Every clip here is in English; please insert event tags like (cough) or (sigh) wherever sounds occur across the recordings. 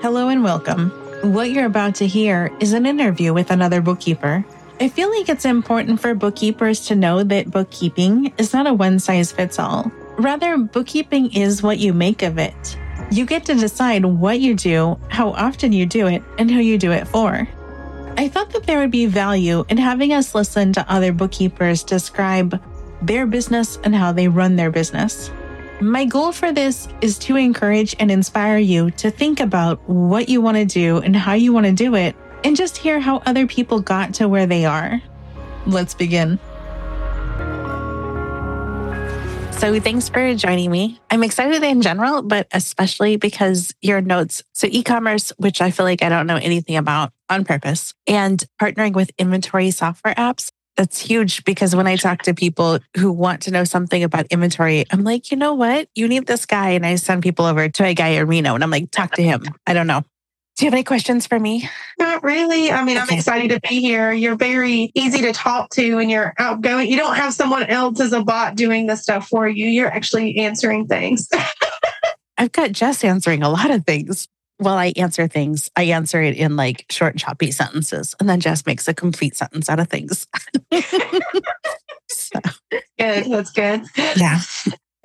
Hello and welcome. What you're about to hear is an interview with another bookkeeper. I feel like it's important for bookkeepers to know that bookkeeping is not a one size fits all. Rather, bookkeeping is what you make of it. You get to decide what you do, how often you do it, and who you do it for. I thought that there would be value in having us listen to other bookkeepers describe their business and how they run their business. My goal for this is to encourage and inspire you to think about what you want to do and how you want to do it, and just hear how other people got to where they are. Let's begin. So, thanks for joining me. I'm excited in general, but especially because your notes. So, e commerce, which I feel like I don't know anything about on purpose, and partnering with inventory software apps that's huge because when I talk to people who want to know something about inventory, I'm like, you know what? You need this guy. And I send people over to a guy in Reno and I'm like, talk to him. I don't know. Do you have any questions for me? Not really. I mean, okay. I'm excited to be here. You're very easy to talk to and you're outgoing. You don't have someone else as a bot doing the stuff for you. You're actually answering things. (laughs) I've got Jess answering a lot of things while I answer things, I answer it in like short, choppy sentences. And then Jess makes a complete sentence out of things. (laughs) so. Good. That's good. Yeah.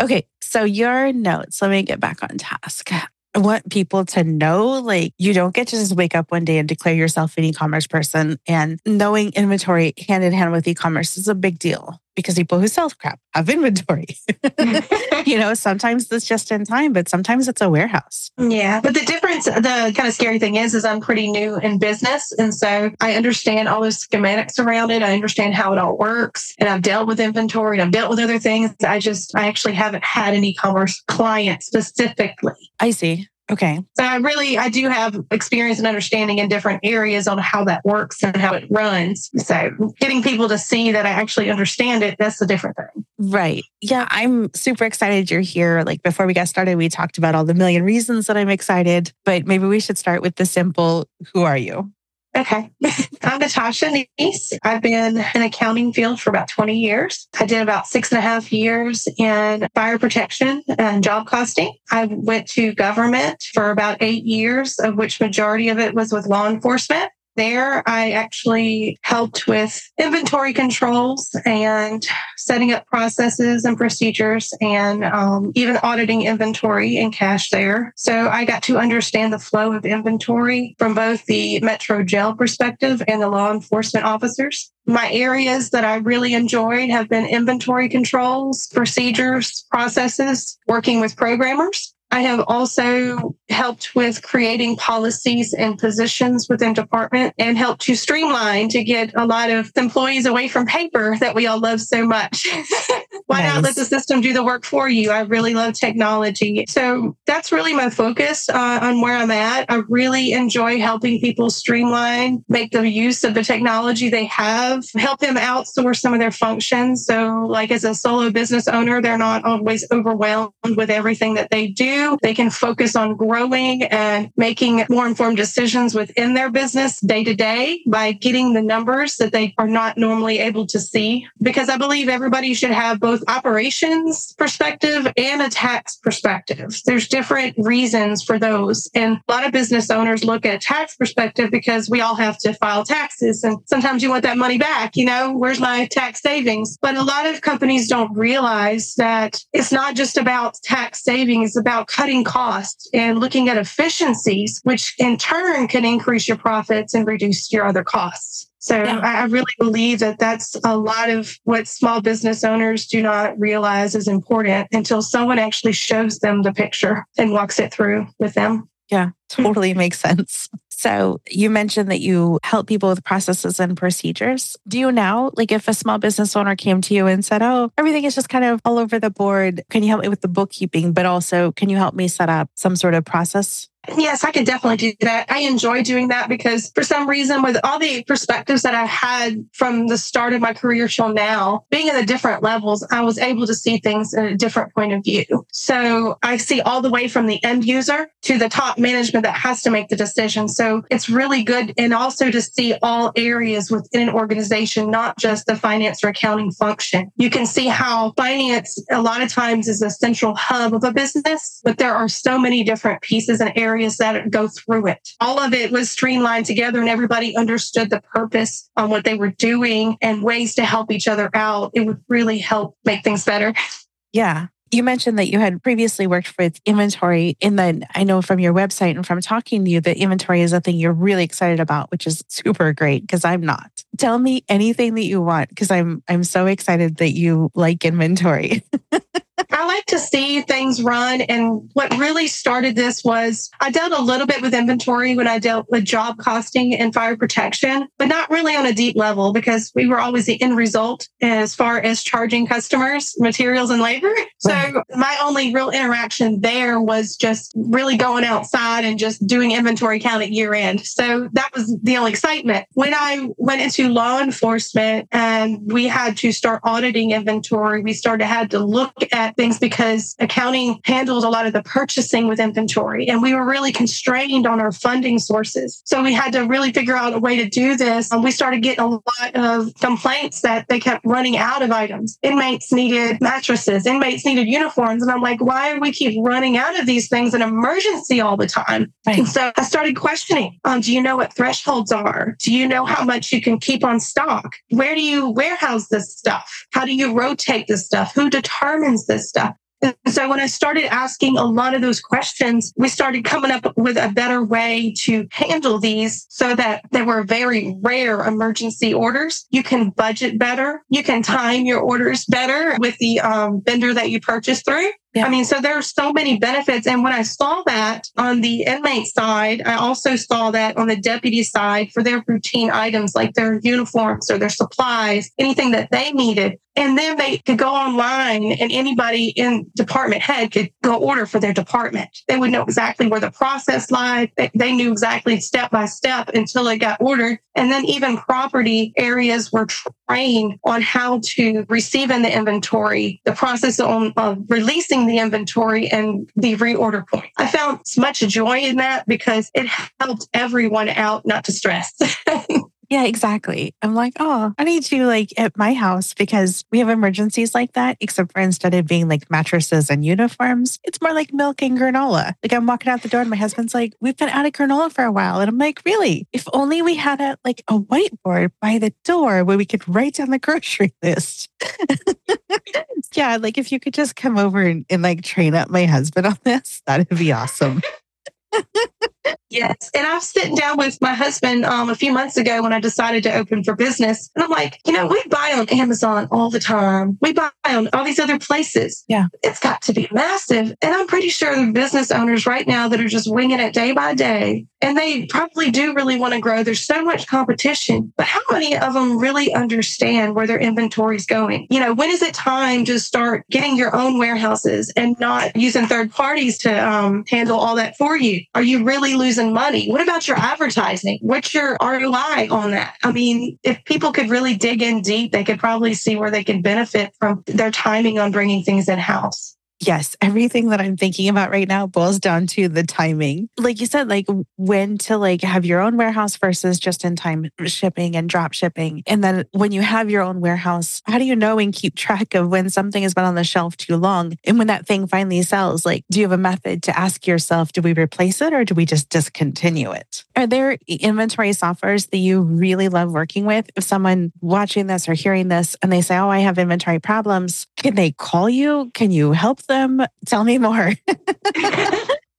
Okay. So your notes, let me get back on task. I want people to know like you don't get to just wake up one day and declare yourself an e-commerce person and knowing inventory hand in hand with e-commerce is a big deal because people who sell crap have inventory. (laughs) (laughs) you know, sometimes it's just in time, but sometimes it's a warehouse. Yeah. But the difference, the kind of scary thing is, is I'm pretty new in business. And so I understand all the schematics around it. I understand how it all works. And I've dealt with inventory and I've dealt with other things. I just, I actually haven't had an e-commerce client specifically. I see. Okay. So I really, I do have experience and understanding in different areas on how that works and how it runs. So getting people to see that I actually understand it, that's a different thing. Right. Yeah. I'm super excited you're here. Like before we got started, we talked about all the million reasons that I'm excited, but maybe we should start with the simple who are you? Okay. (laughs) I'm Natasha Neese. I've been in accounting field for about 20 years. I did about six and a half years in fire protection and job costing. I went to government for about eight years, of which majority of it was with law enforcement. There, I actually helped with inventory controls and setting up processes and procedures and um, even auditing inventory and cash there. So I got to understand the flow of inventory from both the Metro jail perspective and the law enforcement officers. My areas that I really enjoyed have been inventory controls, procedures, processes, working with programmers. I have also helped with creating policies and positions within department and helped to streamline to get a lot of employees away from paper that we all love so much. (laughs) Why nice. not let the system do the work for you? I really love technology. So that's really my focus uh, on where I'm at. I really enjoy helping people streamline, make the use of the technology they have, help them outsource some of their functions. So like as a solo business owner, they're not always overwhelmed with everything that they do they can focus on growing and making more informed decisions within their business day to day by getting the numbers that they are not normally able to see. Because I believe everybody should have both operations perspective and a tax perspective. There's different reasons for those. And a lot of business owners look at tax perspective because we all have to file taxes and sometimes you want that money back. You know, where's my tax savings? But a lot of companies don't realize that it's not just about tax savings, it's about cutting costs and looking at efficiencies, which in turn can increase your profits and reduce your other costs. So yeah. I really believe that that's a lot of what small business owners do not realize is important until someone actually shows them the picture and walks it through with them. Yeah, totally makes sense. So you mentioned that you help people with processes and procedures. Do you now, like if a small business owner came to you and said, Oh, everything is just kind of all over the board. Can you help me with the bookkeeping? But also, can you help me set up some sort of process Yes, I could definitely do that. I enjoy doing that because for some reason, with all the perspectives that I had from the start of my career till now, being in the different levels, I was able to see things in a different point of view. So I see all the way from the end user to the top management that has to make the decision. So it's really good. And also to see all areas within an organization, not just the finance or accounting function. You can see how finance a lot of times is a central hub of a business, but there are so many different pieces and areas that go through it. All of it was streamlined together and everybody understood the purpose on what they were doing and ways to help each other out. It would really help make things better. Yeah. You mentioned that you had previously worked with inventory. And then I know from your website and from talking to you that inventory is a thing you're really excited about, which is super great because I'm not. Tell me anything that you want because I'm I'm so excited that you like inventory. (laughs) I like to see things run. And what really started this was I dealt a little bit with inventory when I dealt with job costing and fire protection, but not really on a deep level because we were always the end result as far as charging customers materials and labor. (laughs) So my only real interaction there was just really going outside and just doing inventory count at year end. So that was the only excitement. When I went into law enforcement and we had to start auditing inventory, we started had to look at things because accounting handled a lot of the purchasing with inventory and we were really constrained on our funding sources. So we had to really figure out a way to do this. And we started getting a lot of complaints that they kept running out of items. Inmates needed mattresses, inmates needed uniforms. And I'm like, why do we keep running out of these things in emergency all the time? Right. And so I started questioning, um, do you know what thresholds are? Do you know how much you can keep on stock? Where do you warehouse this stuff? How do you rotate this stuff? Who determines this stuff. And so when I started asking a lot of those questions, we started coming up with a better way to handle these so that they were very rare emergency orders. You can budget better. You can time your orders better with the um, vendor that you purchase through. Yeah. I mean, so there are so many benefits. And when I saw that on the inmate side, I also saw that on the deputy side for their routine items like their uniforms or their supplies, anything that they needed. And then they could go online and anybody in department head could go order for their department. They would know exactly where the process lied. They, knew exactly step by step until it got ordered. And then even property areas were trained on how to receive in the inventory, the process on, of releasing the inventory and the reorder point. I found much joy in that because it helped everyone out not to stress. (laughs) Yeah, exactly. I'm like, oh, I need you like at my house because we have emergencies like that, except for instead of being like mattresses and uniforms, it's more like milk and granola. Like I'm walking out the door and my husband's like, we've been out of granola for a while. And I'm like, really? If only we had a like a whiteboard by the door where we could write down the (laughs) grocery list. (laughs) yeah, like if you could just come over and, and like train up my husband on this, that'd be awesome. (laughs) Yes. And I was sitting down with my husband um, a few months ago when I decided to open for business. And I'm like, you know, we buy on Amazon all the time. We buy on all these other places. Yeah. It's got to be massive. And I'm pretty sure the business owners right now that are just winging it day by day, and they probably do really want to grow. There's so much competition, but how many of them really understand where their inventory is going? You know, when is it time to start getting your own warehouses and not using third parties to um, handle all that for you? Are you really losing losing money. What about your advertising? What's your ROI on that? I mean, if people could really dig in deep, they could probably see where they could benefit from their timing on bringing things in house. Yes, everything that I'm thinking about right now boils down to the timing. Like you said, like when to like have your own warehouse versus just in time shipping and drop shipping. And then when you have your own warehouse, how do you know and keep track of when something has been on the shelf too long and when that thing finally sells? Like, do you have a method to ask yourself, do we replace it or do we just discontinue it? Are there inventory softwares that you really love working with? If someone watching this or hearing this and they say, Oh, I have inventory problems, can they call you? Can you help them? Tell me more. (laughs)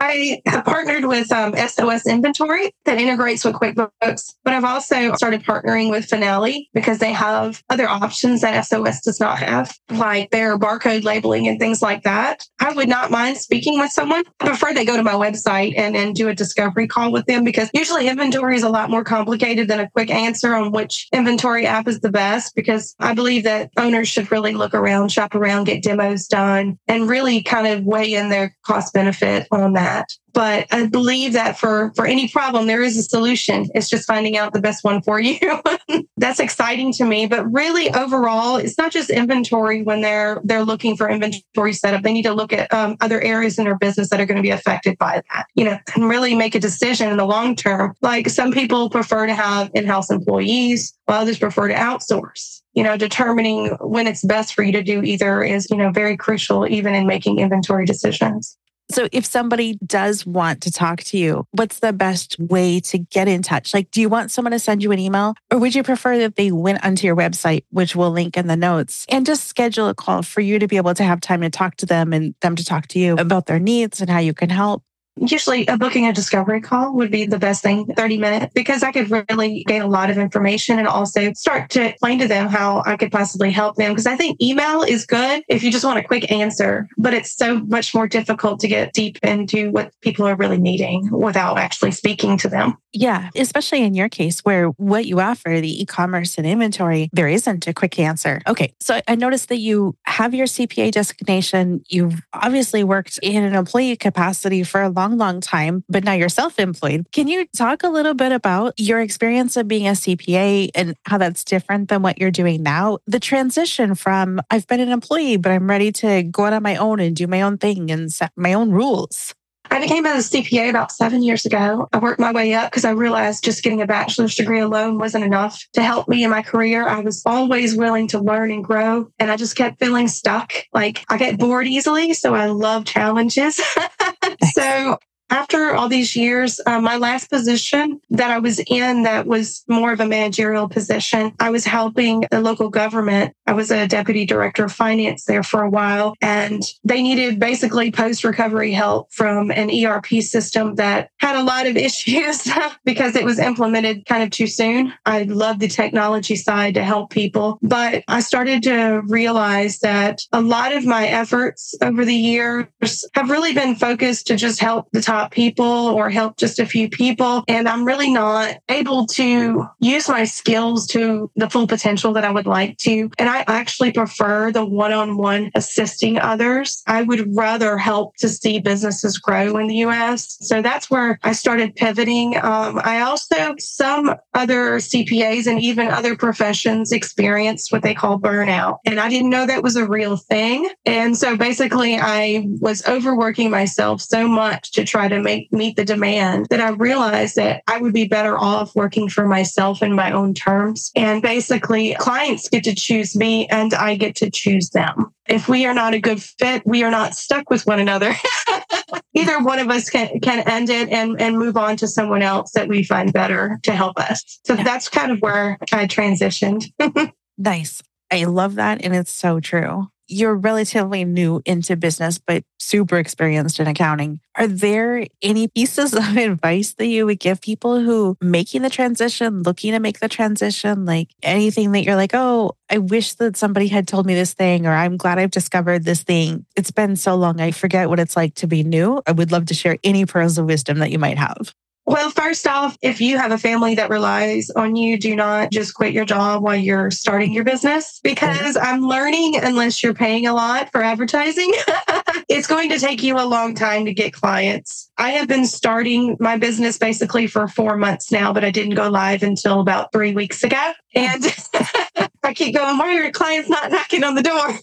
I have partnered with um, SOS Inventory that integrates with QuickBooks, but I've also started partnering with Finale because they have other options that SOS does not have, like their barcode labeling and things like that. I would not mind speaking with someone. I prefer they go to my website and, and do a discovery call with them because usually inventory is a lot more complicated than a quick answer on which inventory app is the best because I believe that owners should really look around, shop around, get demos done, and really kind of weigh in their cost benefit on that. That. But I believe that for, for any problem, there is a solution. It's just finding out the best one for you. (laughs) That's exciting to me. But really overall, it's not just inventory when they're, they're looking for inventory setup. They need to look at um, other areas in their business that are going to be affected by that, you know, and really make a decision in the long term. Like some people prefer to have in-house employees, while others prefer to outsource you know, determining when it's best for you to do either is, you know, very crucial even in making inventory decisions. So, if somebody does want to talk to you, what's the best way to get in touch? Like, do you want someone to send you an email or would you prefer that they went onto your website, which we'll link in the notes, and just schedule a call for you to be able to have time to talk to them and them to talk to you about their needs and how you can help? Usually, a booking a discovery call would be the best thing, 30 minutes, because I could really gain a lot of information and also start to explain to them how I could possibly help them. Because I think email is good if you just want a quick answer, but it's so much more difficult to get deep into what people are really needing without actually speaking to them. Yeah, especially in your case where what you offer, the e commerce and inventory, there isn't a quick answer. Okay, so I noticed that you have your CPA designation. You've obviously worked in an employee capacity for a long long, long time, but now you're self employed. Can you talk a little bit about your experience of being a CPA and how that's different than what you're doing now? The transition from I've been an employee, but I'm ready to go out on my own and do my own thing and set my own rules. I became a CPA about seven years ago. I worked my way up because I realized just getting a bachelor's degree alone wasn't enough to help me in my career. I was always willing to learn and grow, and I just kept feeling stuck. Like I get bored easily, so I love challenges. (laughs) so after all these years, uh, my last position that I was in that was more of a managerial position, I was helping the local government. I was a deputy director of finance there for a while, and they needed basically post recovery help from an ERP system that had a lot of (laughs) issues because it was implemented kind of too soon. I love the technology side to help people, but I started to realize that a lot of my efforts over the years have really been focused to just help the top people or help just a few people. And I'm really not able to use my skills to the full potential that I would like to. And I actually prefer the one on one assisting others. I would rather help to see businesses grow in the US. So that's where I started pivoting. Um, I also, some other CPAs and even other professions experienced what they call burnout. And I didn't know that was a real thing. And so basically, I was overworking myself so much to try to make meet the demand that I realized that I would be better off working for myself in my own terms. And basically, clients get to choose me and I get to choose them. If we are not a good fit, we are not stuck with one another. (laughs) Either one of us can, can end it and, and move on to someone else that we find better to help us. So that's kind of where I transitioned. (laughs) nice. I love that. And it's so true you're relatively new into business, but super experienced in accounting. Are there any pieces of (laughs) advice that you would give people who making the transition, looking to make the transition, like anything that you're like, oh, I wish that somebody had told me this thing, or I'm glad I've discovered this thing. It's been so long, I forget what it's like to be new. I would love to share any pearls of wisdom that you might have. Well, first off, if you have a family that relies on you, do not just quit your job while you're starting your business mm-hmm. because I'm learning unless you're paying a lot for advertising, (laughs) it's going to take you a long time to get clients. I have been starting my business basically for four months now, but I didn't go live until about three weeks ago. Hmm. And (laughs) I keep going, why are your clients not knocking on the door?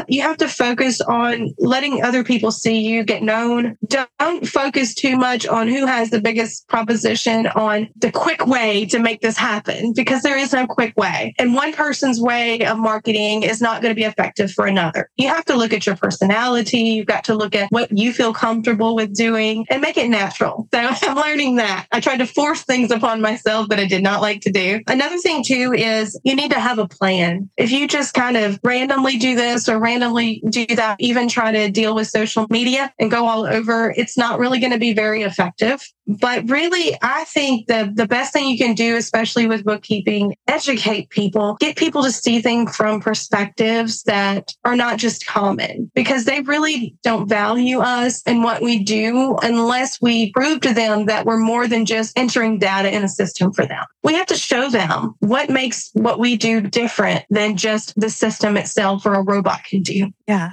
(laughs) you have to focus on letting other people see you get known. Don't focus too much on who has the biggest proposition on the quick way to make this happen because there is no quick way. And one person's way of marketing is not going to be effective for another. You have to look at your personality. You've got to look at what you feel comfortable with doing and make it natural. So (laughs) I'm learning that. I tried to force things upon myself that I did not like to do. Another thing too is you need to have have a plan. If you just kind of randomly do this or randomly do that, even try to deal with social media and go all over, it's not really going to be very effective. But really, I think the, the best thing you can do, especially with bookkeeping, educate people, get people to see things from perspectives that are not just common because they really don't value us and what we do unless we prove to them that we're more than just entering data in a system for them. We have to show them what makes what we do different than just the system itself or a robot can do. Yeah.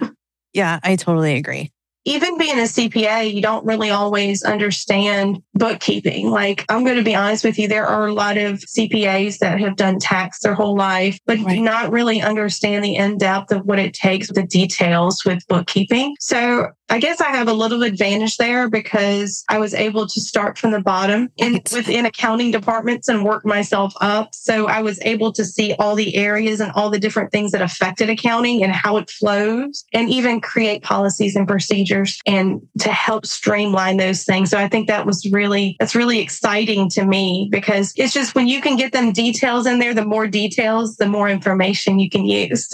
Yeah, I totally agree. Even being a CPA, you don't really always understand bookkeeping. Like, I'm going to be honest with you, there are a lot of CPAs that have done tax their whole life, but right. not really understand the in depth of what it takes, the details with bookkeeping. So I guess I have a little advantage there because I was able to start from the bottom in within accounting departments and work myself up. So I was able to see all the areas and all the different things that affected accounting and how it flows and even create policies and procedures and to help streamline those things. So I think that was really that's really exciting to me because it's just when you can get them details in there, the more details, the more information you can use.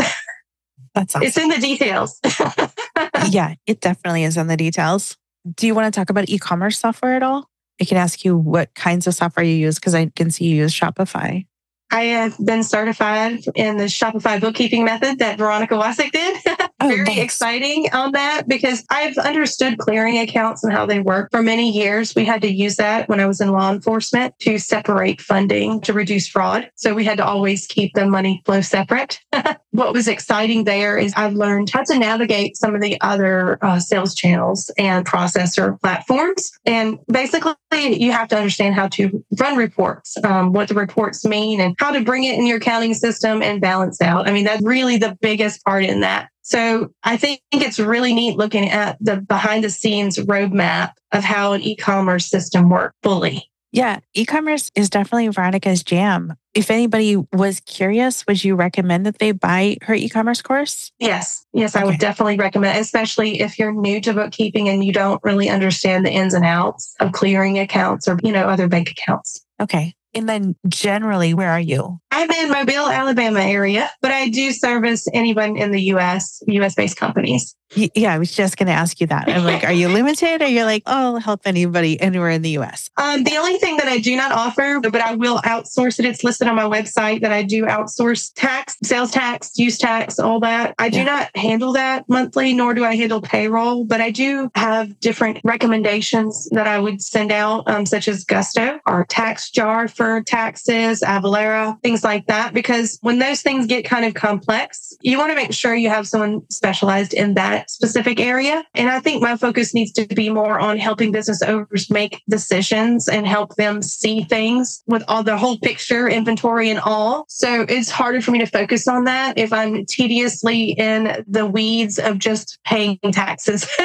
That's awesome. It's in the details. (laughs) (laughs) yeah, it definitely is in the details. Do you want to talk about e commerce software at all? I can ask you what kinds of software you use because I can see you use Shopify. I have been certified in the Shopify bookkeeping method that Veronica Wasek did. (laughs) Oh, Very thanks. exciting on that because I've understood clearing accounts and how they work for many years. We had to use that when I was in law enforcement to separate funding to reduce fraud. So we had to always keep the money flow separate. (laughs) what was exciting there is I've learned how to navigate some of the other uh, sales channels and processor platforms. And basically, you have to understand how to run reports, um, what the reports mean, and how to bring it in your accounting system and balance out. I mean, that's really the biggest part in that. So I think it's really neat looking at the behind the scenes roadmap of how an e-commerce system works fully. Yeah, e-commerce is definitely Veronica's jam. If anybody was curious, would you recommend that they buy her e-commerce course? Yes. Yes, okay. I would definitely recommend, especially if you're new to bookkeeping and you don't really understand the ins and outs of clearing accounts or, you know, other bank accounts. Okay. And then generally, where are you? I'm in Mobile, Alabama area, but I do service anyone in the US, US based companies. Yeah, I was just going to ask you that. I'm like, are you (laughs) limited or you're like, oh, I'll help anybody anywhere in the US? Um, the only thing that I do not offer, but I will outsource it. It's listed on my website that I do outsource tax, sales tax, use tax, all that. I do yeah. not handle that monthly, nor do I handle payroll, but I do have different recommendations that I would send out, um, such as Gusto, our TaxJar for taxes, Avalara, things like that. Because when those things get kind of complex, you want to make sure you have someone specialized in that specific area. And I think my focus needs to be more on helping business owners make decisions and help them see things with all the whole picture, inventory and all. So it's harder for me to focus on that if I'm tediously in the weeds of just paying taxes (laughs)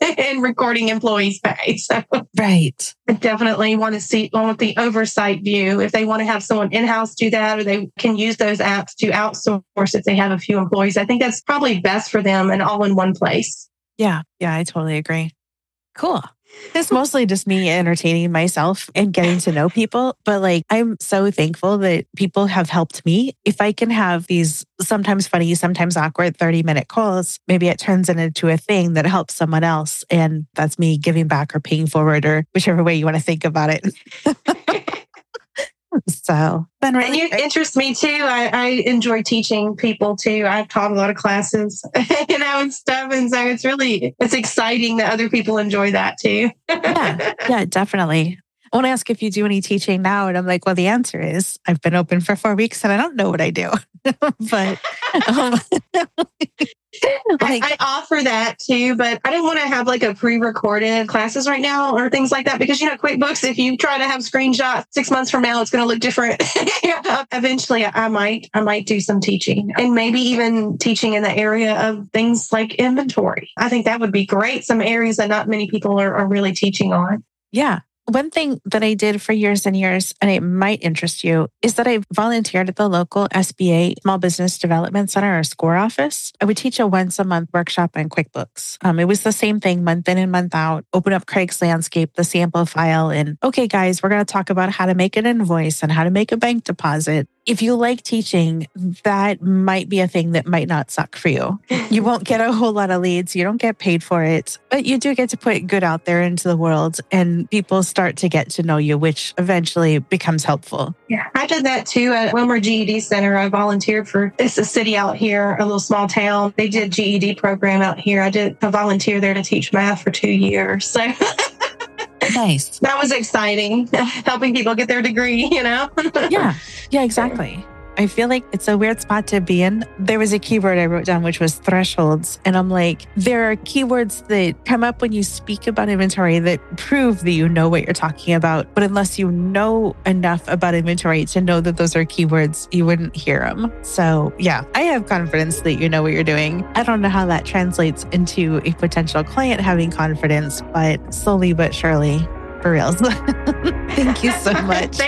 (laughs) and recording employees' pay. (laughs) So right. I definitely want to see want the oversight view. If they want to have someone in-house do that or they can use those apps to outsource if they have a few employees, I think that's probably best for them and all in one place. Yeah. Yeah, I totally agree. Cool. It's mostly just me entertaining myself and getting to know people. But like, I'm so thankful that people have helped me. If I can have these sometimes funny, sometimes awkward 30 minute calls, maybe it turns into a thing that helps someone else. And that's me giving back or paying forward or whichever way you want to think about it. (laughs) (laughs) So, been really and you interest me too. I, I enjoy teaching people too. I've taught a lot of classes, (laughs) you know, and stuff. And so it's really, it's exciting that other people enjoy that too. yeah. (laughs) Yeah, definitely. I want to ask if you do any teaching now. And I'm like, well, the answer is I've been open for four weeks and I don't know what I do. (laughs) but um, (laughs) like, I, I, offer that too, but I didn't want to have like a pre-recorded classes right now or things like that because you know QuickBooks. If you try to have screenshots six months from now, it's going to look different. (laughs) Eventually, I might I might do some teaching and maybe even teaching in the area of things like inventory. I think that would be great. Some areas that not many people are, are really teaching on. Yeah, one thing that I did for years and years, and it might interest you, is that I volunteered at the local SBA Small Business Development Center or SCORE office. I would teach a once a month workshop on QuickBooks. Um, it was the same thing month in and month out. Open up Craig's Landscape, the sample file, and okay, guys, we're going to talk about how to make an invoice and how to make a bank deposit if you like teaching, that might be a thing that might not suck for you. You won't get a whole lot of leads. You don't get paid for it, but you do get to put good out there into the world and people start to get to know you, which eventually becomes helpful. Yeah, I did that too at Wilmer GED Center. I volunteered for, it's a city out here, a little small town. They did GED program out here. I did a volunteer there to teach math for two years. So (laughs) Nice. That was exciting, (laughs) helping people get their degree, you know? yeah. Yeah, exactly. I feel like it's a weird spot to be in. There was a keyword I wrote down, which was thresholds. And I'm like, there are keywords that come up when you speak about inventory that prove that you know what you're talking about. But unless you know enough about inventory to know that those are keywords, you wouldn't hear them. So, yeah, I have confidence that you know what you're doing. I don't know how that translates into a potential client having confidence, but slowly but surely, for reals. (laughs) Thank you so (laughs) much.